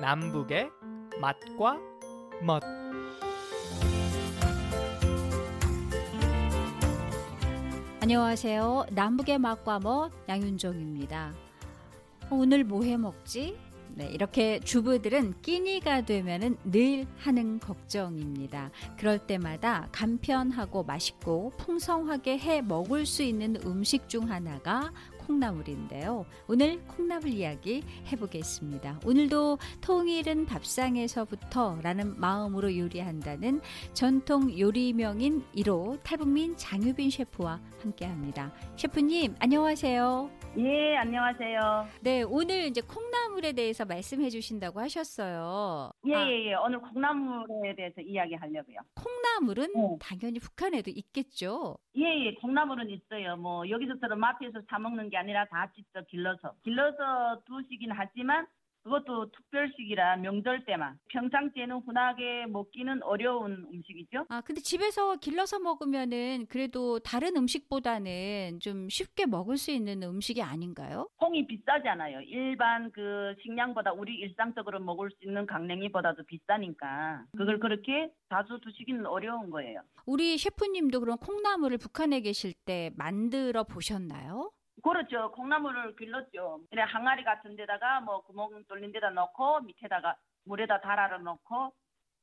남북의 맛과 멋 안녕하세요. 남북의 맛과 멋 양윤정입니다. 오늘 뭐 해 먹지? 네, 이렇게 주부들은 끼니가 되면은 늘 하는 걱정입니다. 그럴 때마다 간편하고 맛있고 풍성하게 해 먹을 수 있는 음식 중 하나가 콩나물인데요. 오늘 콩나물 이야기 해보겠습니다. 오늘도 통일은 밥상에서부터 라는 마음으로 요리한다는 전통 요리명인 1호 탈북민 장유빈 셰프와 함께 합니다. 셰프님 안녕하세요. 예, 안녕하세요. 네, 오늘 이제 콩나물에 대해서 말씀해 주신다고 하셨어요. 예, 아, 예, 예. 오늘 콩나물에 대해서 이야기 하려고요. 콩나물은 네. 당연히 북한에도 있겠죠. 예, 예, 콩나물은 있어요. 뭐, 여기서처럼 마트에서 사먹는 게 아니라 다 직접 길러서. 길러서 두시긴 하지만, 그것도 특별식이라 명절 때만. 평상시에는 흔하게 먹기는 어려운 음식이죠. 아, 근데 집에서 길러서 먹으면은 그래도 다른 음식보다는 좀 쉽게 먹을 수 있는 음식이 아닌가요? 콩이 비싸잖아요. 일반 그 식량보다 우리 일상적으로 먹을 수 있는 강냉이보다도 비싸니까. 그걸 그렇게 자주 두시기는 어려운 거예요. 우리 셰프님도 그럼 콩나물을 북한에 계실 때 만들어 보셨나요? 그렇죠. 콩나물을 길렀죠. 이래 항아리 같은 데다가 뭐 구멍 뚫린 데다 넣고 밑에다가 물에다 달아를 넣고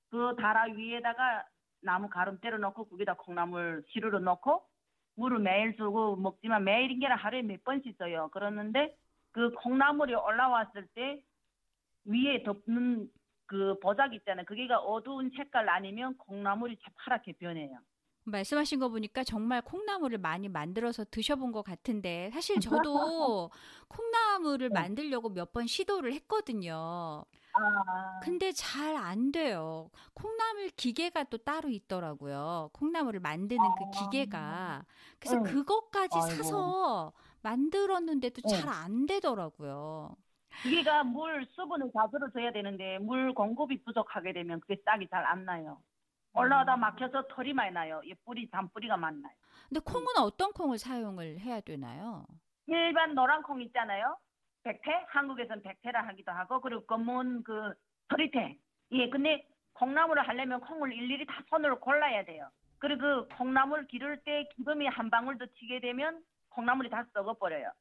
그 달아 위에다가 나무 가름 때려 넣고 거기다 콩나물 시루를 넣고 물을 매일 주고 먹지만 매일인 게 아니라 하루에 몇 번씩 써요. 그러는데 그 콩나물이 올라왔을 때 위에 덮는 그 보자기 있잖아요. 그게가 어두운 색깔 아니면 콩나물이 새파랗게 변해요. 말씀하신 거 보니까 정말 콩나물을 많이 만들어서 드셔본 것 같은데 사실 저도 콩나물을 네. 만들려고 몇 번 시도를 했거든요. 아, 근데 잘 안 돼요. 콩나물 기계가 또 따로 있더라고요. 콩나물을 만드는 그 아. 기계가. 그래서 응. 그것까지. 사서 만들었는데도 응. 잘안 되더라고요. 기계가 물 수분을 자주로 줘야 되는데 물 공급이 부족하게 되면 그게 싹이 잘 안 나요. 올라오다 음. 막혀서 털이 많이 나요. 이 뿌리 잔뿌리가 많나요. 근데 콩은 어떤 콩을 사용을 해야 되나요? 일반 노란 콩 있잖아요. 백태 한국에서는 백태라 하기도 하고 그리고 검은 그 서리태. 예, 근데 콩나물을 하려면 콩을 일일이 다 손으로 골라야 돼요. 그리고 그 콩나물 기를 때 기름이 한 방울도 튀게 되면 콩나물이 다 썩어버려요.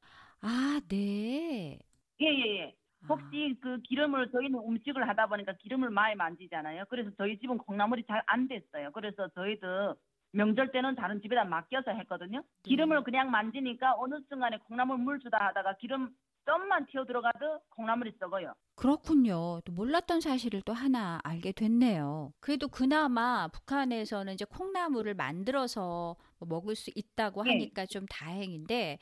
아, 네. 예, 예, 예. 아, 혹시 그 기름을 저희는 음식을 하다 보니까 기름을 많이 만지잖아요. 그래서 저희 집은 콩나물이 잘 안 됐어요. 그래서 저희도 명절 때는 다른 집에다 맡겨서 했거든요. 기름을 그냥 만지니까 어느 순간에 콩나물 물 주다 하다가 기름 좀만 튀어 들어가도 콩나물이 썩어요. 그렇군요. 또 몰랐던 사실을 또 하나 알게 됐네요. 그래도 그나마 북한에서는 이제 콩나물을 만들어서 뭐 먹을 수 있다고 네. 하니까 좀 다행인데,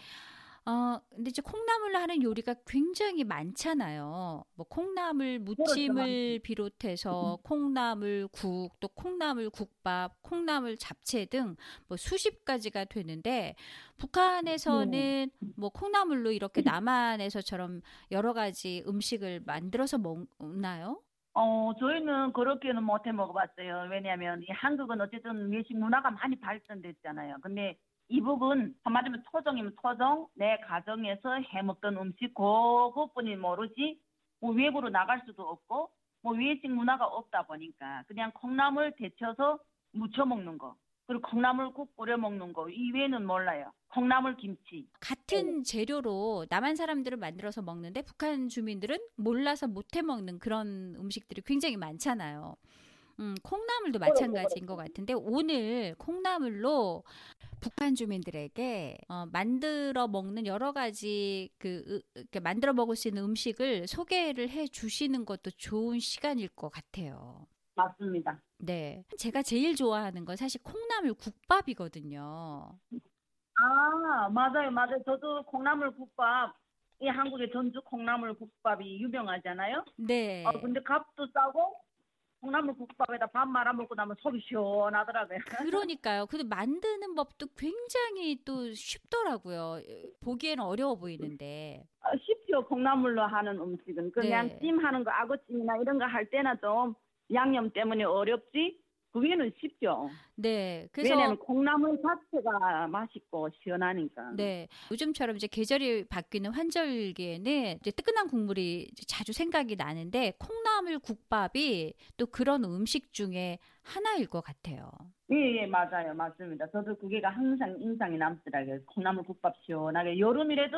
어, 근데 이제 콩나물로 하는 요리가 굉장히 많잖아요. 뭐 콩나물 무침을 비롯해서 콩나물 국, 또 콩나물 국밥, 콩나물 잡채 등 뭐 수십 가지가 되는데, 북한에서는 뭐 콩나물로 이렇게 남한에서처럼 여러 가지 음식을 만들어서 먹나요? 어, 저희는 그렇게는 못해 먹어봤어요. 왜냐하면 이 한국은 어쨌든 외식 문화가 많이 발전됐잖아요. 근데 이북은 한마디면 토종이면 토종, 내 가정에서 해 먹던 음식 그것뿐이 모르지 뭐 외부로 나갈 수도 없고 뭐 외식 문화가 없다 보니까 그냥 콩나물 데쳐서 무쳐 먹는 거 그리고 콩나물국 끓여 먹는 거 이외에는 몰라요. 콩나물 김치. 같은 재료로 남한 사람들은 만들어서 먹는데 북한 주민들은 몰라서 못해 먹는 그런 음식들이 굉장히 많잖아요. 음, 콩나물도 마찬가지인 것 같은데 오늘 콩나물로 북한 주민들에게 어, 만들어 먹는 여러 가지 그 으, 만들어 먹을 수 있는 음식을 소개를 해 주시는 것도 좋은 시간일 것 같아요. 맞습니다. 네. 제가 제일 좋아하는 건 사실 콩나물 국밥이거든요. 아, 맞아요, 맞아요. 저도 콩나물 국밥, 이 한국의 전주 콩나물 국밥이 유명하잖아요. 네. 어, 근데 값도 싸고, 콩나물 국밥에다 밥 말아 먹고 나면 속이 시원하더라고요. 그러니까요. 근데 만드는 법도 굉장히 또 쉽더라고요. 보기에는 어려워 보이는데. 어, 쉽죠, 콩나물로 하는 음식은. 그냥 네. 찜하는 거, 아구찜이나 이런 거 할 때나 좀 양념 때문에 어렵지, 그 위에는 쉽죠. 네. 그래서 왜냐면 콩나물 자체가 맛있고 시원하니까. 네. 요즘처럼 이제 계절이 바뀌는 환절기에는 이제 뜨끈한 국물이 이제 자주 생각이 나는데 콩나물 국밥이 또 그런 음식 중에 하나일 것 같아요. 예, 예, 맞아요. 맞습니다. 저도 그게가 항상 인상이 남더라고요. 콩나물 국밥 시원하게. 여름이라도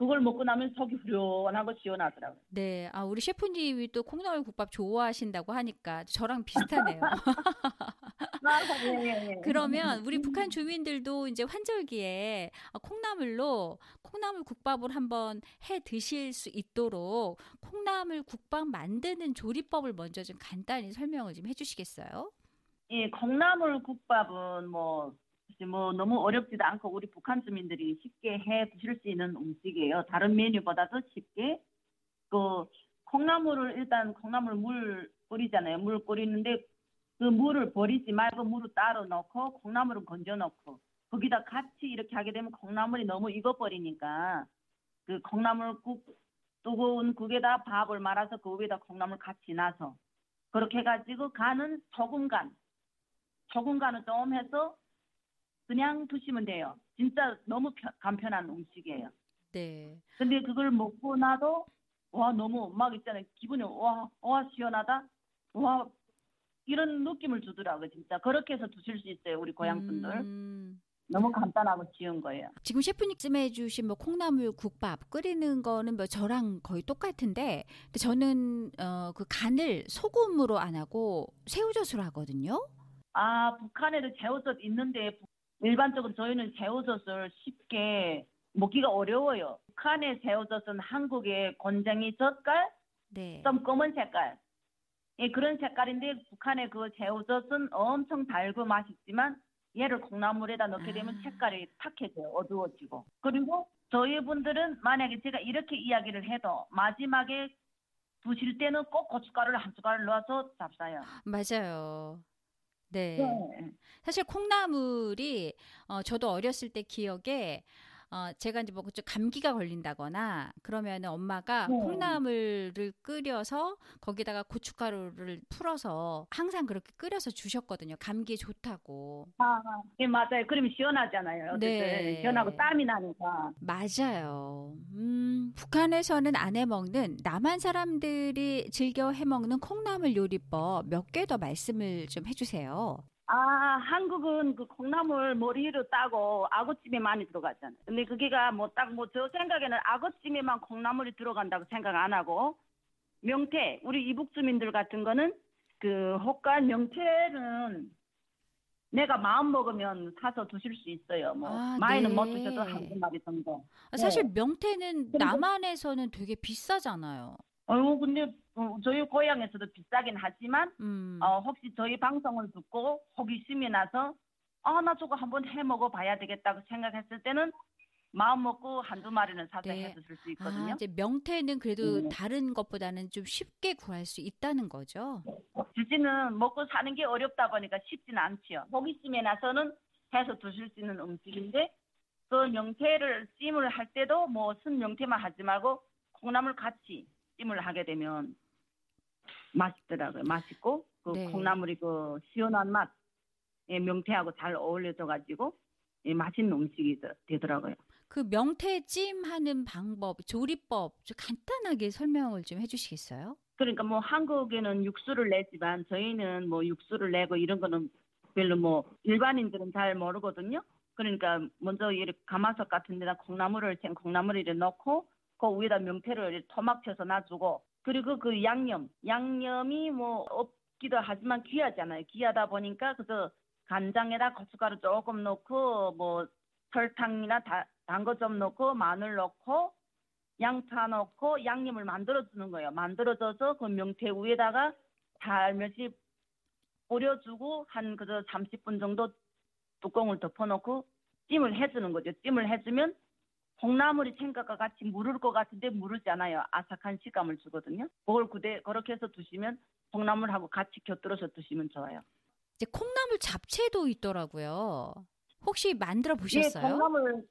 그걸 먹고 나면 속이 후련하고 시원하더라고요. 네. 아, 우리 셰프님이 또 콩나물 국밥 좋아하신다고 하니까 저랑 비슷하네요. 아, 예, 예, 예. 그러면 우리 북한 주민들도 이제 환절기에 어, 콩나물로 콩나물 국밥을 한번 해 드실 수 있도록 콩나물 국밥 만드는 조리법을 먼저 좀 간단히 설명을 좀 해주시겠어요? 예, 콩나물 국밥은 뭐, 뭐 너무 어렵지도 않고 우리 북한 주민들이 쉽게 해 드실 수 있는 음식이에요. 다른 메뉴보다도 쉽게. 그 콩나물을 일단 콩나물 물 끓이잖아요. 물 끓이는데 그 물을 버리지 말고 물을 따로 넣고 콩나물은 건져 넣고 거기다 같이 이렇게 하게 되면 콩나물이 너무 익어버리니까 그 콩나물국 뜨거운 국에다 밥을 말아서 그 위에다 콩나물 같이 놔서 그렇게 해가지고 간은 소금 간 소금 간을 좀 해서 그냥 드시면 돼요. 진짜 너무 편- 간편한 음식이에요. 네. 근데 그걸 먹고 나도 와 너무 막 있잖아요. 기분이 와와 시원하다. 와 이런 느낌을 주더라고요. 진짜 그렇게 해서 드실 수 있어요. 우리 고향 분들. 음, 너무 간단하고 쉬운 거예요. 지금 셰프님 말씀해주신 뭐 콩나물 국밥 끓이는 거는 뭐 저랑 거의 똑같은데 근데 저는 어, 그 간을 소금으로 안 하고 새우젓으로 하거든요. 아 북한에도 새우젓 있는데 일반적으로 저희는 새우젓을 쉽게 먹기가 어려워요. 북한의 새우젓은 한국의 곤쟁이 젓갈 네. 좀 검은 색깔. 예, 그런 색깔인데 북한의 그 새우젓은 엄청 달고 맛있지만 얘를 콩나물에다 넣게 되면 아. 색깔이 탁해져요. 어두워지고. 그리고 저희 분들은 만약에 제가 이렇게 이야기를 해도 마지막에 드실 때는 꼭 고춧가루를 한 숟가락 넣어서 잡사요. 맞아요. 네. 네. 사실 콩나물이 어, 저도 어렸을 때 기억에 어, 제가 이제 뭐좀 감기가 걸린다거나 그러면 엄마가 네. 콩나물을 끓여서 거기다가 고춧가루를 풀어서 항상 그렇게 끓여서 주셨거든요. 감기에 좋다고. 아, 예, 맞아요. 그러면 시원하잖아요. 어쨌든 네. 시원하고 땀이 나니까. 맞아요. 음, 북한에서는 안 해먹는 남한 사람들이 즐겨 해먹는 콩나물 요리법 몇 개 더 말씀을 좀 해주세요. 아, 한국은 그 콩나물 머리로 따고 아구찜에 많이 들어가잖아요. 근데 그게가 뭐 딱 뭐 저 생각에는 아구찜에만 콩나물이 들어간다고 생각 안 하고 명태, 우리 이북 주민들 같은 거는 그 호가 명태는 내가 마음 먹으면 사서 드실 수 있어요. 뭐 아, 많이는 네. 못 드셔도 한두 마리 정도. 아, 사실 네. 명태는 남한에서는 되게 비싸잖아요. 어, 근데 어, 저희 고향에서도 비싸긴 하지만 음. 어, 혹시 저희 방송을 듣고 호기심이 나서 아, 나 저거 한번 해 먹어 봐야 되겠다고 생각했을 때는 마음 먹고 한두 마리는 사서 네. 해 드실 수 있거든요. 아, 이제 명태는 그래도 네. 다른 것보다는 좀 쉽게 구할 수 있다는 거죠. 주지는 먹고 사는 게 어렵다 보니까 쉽지는 않지요. 호기심에 나서는 해서 드실 수 있는 음식인데 그 명태를 찜을 할 때도 뭐 순 명태만 하지 말고 콩나물 같이 찜을 하게 되면 맛있더라고요. 맛있고 그 네. 콩나물이 그 시원한 맛 예, 명태하고 잘 어울려져 가지고 예, 맛있는 음식이 되- 되더라고요. 그 명태 찜하는 방법, 조리법 좀 간단하게 설명을 좀 해주시겠어요? 그러니까 뭐 한국에는 육수를 내지만 저희는 뭐 육수를 내고 이런 거는 별로 뭐 일반인들은 잘 모르거든요. 그러니까 먼저 이렇게 가마솥 같은 데다 콩나물을 생 콩나물을 넣고 그 위에다 명태를 토막쳐서 놔주고 그리고 그 양념 양념이 뭐 없기도 하지만 귀하잖아요. 귀하다 보니까 그래서 간장에다 고춧가루 조금 넣고 뭐 설탕이나 단 거 좀 넣고 마늘 넣고 양파 넣고 양념을 만들어 주는 거예요. 만들어줘서 그 명태 위에다가 살며시 뿌려주고 한 그저 30분 정도 뚜껑을 덮어놓고 찜을 해주는 거죠. 찜을 해주면 콩나물이 생각과 같이 무를 것 같은데 무르지 않아요. 아삭한 식감을 주거든요. 그걸 그대 그렇게 해서 드시면 콩나물하고 같이 곁들여서 드시면 좋아요. 이제 콩나물 잡채도 있더라고요. 혹시 만들어 보셨어요? 예, 콩나물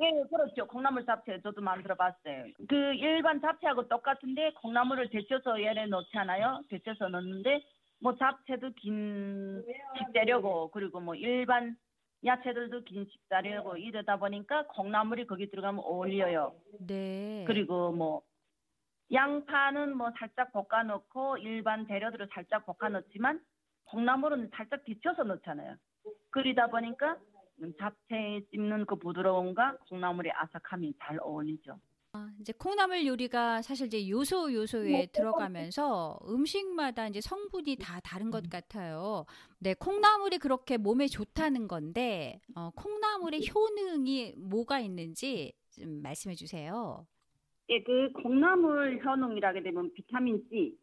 예, 그렇죠. 콩나물 잡채 저도 만들어 봤어요. 그 일반 잡채하고 똑같은데 콩나물을 데쳐서 얘네 넣잖아요. 데쳐서 넣는데 뭐 잡채도 긴 식재료고 그리고 뭐 일반 야채들도 긴 식재료고 이러다 보니까 콩나물이 거기 들어가면 어울려요. 네. 그리고 뭐 양파는 뭐 살짝 볶아 넣고 일반 재료들을 살짝 볶아 넣지만 콩나물은 살짝 데쳐서 넣잖아요. 그러다 보니까 잡채에 씹는 그 부드러움과 콩나물의 아삭함이 잘 어울리죠. 이제 콩나물 요리가 사실 이제 요소 요소에 들어가면서 음식마다 이제 성분이 다 다른 것 같아요. 네, 콩나물이 그렇게 몸에 좋다는 건데 어, 콩나물의 효능이 뭐가 있는지 좀 말씀해 주세요. 예, 그 콩나물 효능이라게 되면 비타민 C,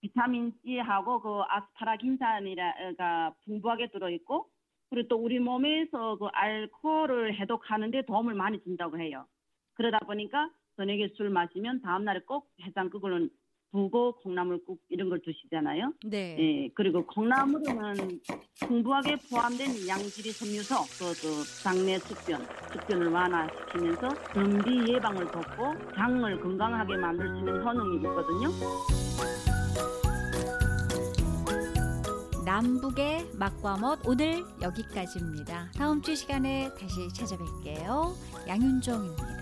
비타민 C하고 그 아스파라긴산이라가 풍부하게 들어 있고 그리고 또 우리 몸에서 그 알코올을 해독하는데 도움을 많이 준다고 해요. 그러다 보니까 저녁에 술 마시면 다음 날에 꼭 해장국을 부고 콩나물국 이런 걸 드시잖아요. 네. 예, 그리고 콩나물에는 풍부하게 포함된 양질의 섬유소, 그, 그 장내 숙변, 숙변을 완화시키면서 변비 예방을 돕고 장을 건강하게 만들 수 있는 효능이 있거든요. 남북의 맛과 멋 오늘 여기까지입니다. 다음 주 시간에 다시 찾아뵐게요. 양윤정입니다.